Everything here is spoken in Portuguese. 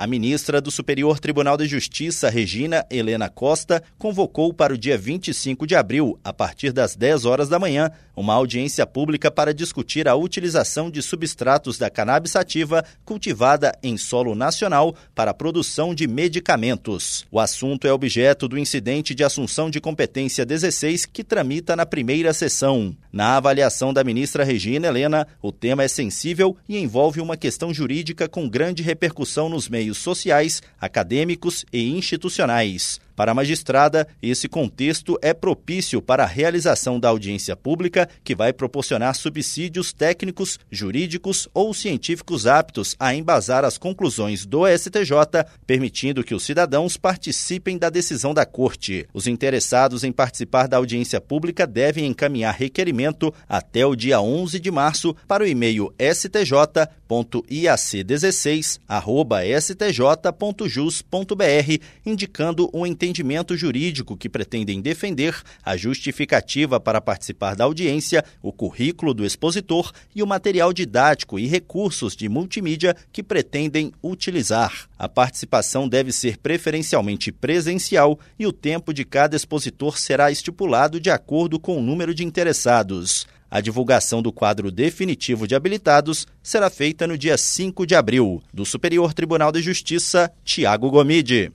A ministra do Superior Tribunal de Justiça, Regina Helena Costa, convocou para o dia 25 de abril, a partir das 10 horas da manhã, uma audiência pública para discutir a utilização de substratos da cannabis sativa cultivada em solo nacional para a produção de medicamentos. O assunto é objeto do incidente de assunção de competência 16 que tramita na primeira sessão. Na avaliação da ministra Regina Helena, o tema é sensível e envolve uma questão jurídica com grande repercussão nos meios sociais, acadêmicos e institucionais. Para a magistrada, esse contexto é propício para a realização da audiência pública, que vai proporcionar subsídios técnicos, jurídicos ou científicos aptos a embasar as conclusões do STJ, permitindo que os cidadãos participem da decisão da Corte. Os interessados em participar da audiência pública devem encaminhar requerimento até o dia 11 de março para o e-mail stj.iacdezesseis@stj.jus.br, indicando um entendimento entendimento jurídico que pretendem defender, a justificativa para participar da audiência, o currículo do expositor e o material didático e recursos de multimídia que pretendem utilizar. A participação deve ser preferencialmente presencial e o tempo de cada expositor será estipulado de acordo com o número de interessados. A divulgação do quadro definitivo de habilitados será feita no dia 5 de abril. Do Superior Tribunal de Justiça, Tiago Gomide.